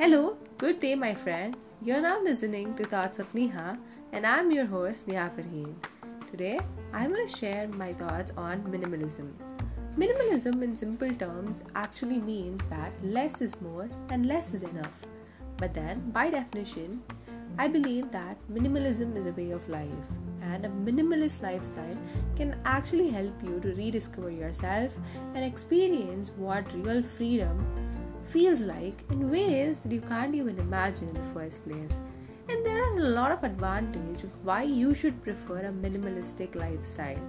Hello, good day, my friend. You're now listening to Thoughts of Neha, and I'm your host, Neha Farheen. Today, I'm going to share my thoughts on minimalism. Minimalism, in simple terms, actually means that less is more and less is enough. But then, by definition, I believe that minimalism is a way of life, and a minimalist lifestyle can actually help you to rediscover yourself and experience what real freedom feels like in ways that you can't even imagine in the first place. And there are a lot of advantages of why you should prefer a minimalistic lifestyle.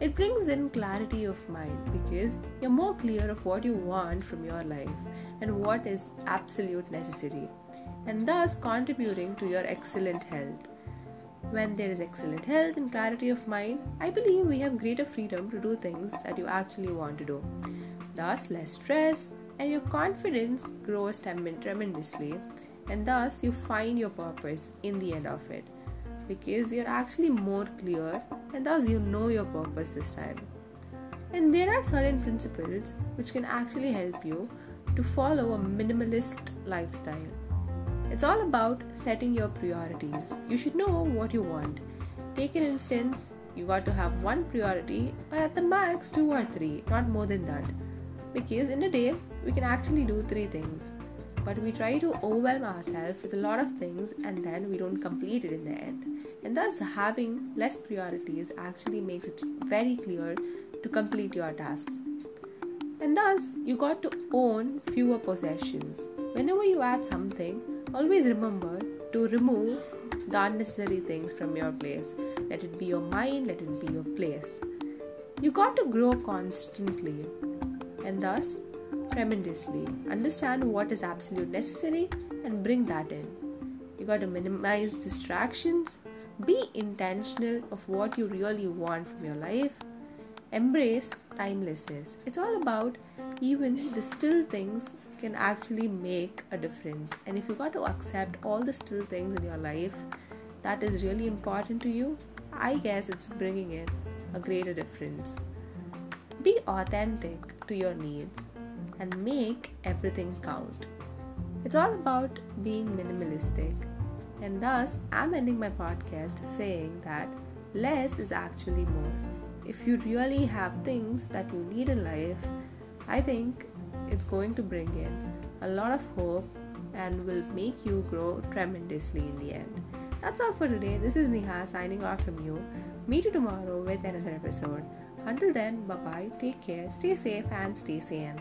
It brings in clarity of mind because you're more clear of what you want from your life and what is absolute necessary, and thus contributing to your excellent health. When there is excellent health and clarity of mind, I believe we have greater freedom to do things that you actually want to do. Thus, less stress, and your confidence grows tremendously, and thus you find your purpose in the end of it because you're actually more clear and thus you know your purpose this time. And there are certain principles which can actually help you to follow a minimalist lifestyle. It's all about setting your priorities. You should know what you want. Take an instance, you got to have one priority, or at the max, two or three, not more than that because in a day we can actually do three things but we try to overwhelm ourselves with a lot of things and then we don't complete it in the end. And thus having less priorities actually makes it very clear to complete your tasks. And thus you got to own fewer possessions. Whenever you add something always remember to remove the unnecessary things from your place. Let it be your mind let it be your place. You got to grow constantly. And thus tremendously. Understand what is absolute necessary and bring that in. You got to minimize distractions, be intentional of what you really want from your life, embrace timelessness. It's all about even the still things can actually make a difference. And if you got to accept all the still things in your life that is really important to you, I guess it's bringing in a greater difference. Be authentic to your needs and make everything count. It's all about being minimalistic, and thus I'm ending my podcast saying that less is actually more. If you really have things that you need in life, I think it's going to bring in a lot of hope and will make you grow tremendously in the end. That's all for today. This is Neha signing off from you. Meet you tomorrow with another episode. Until then, bye bye, take care, stay safe, and stay sane.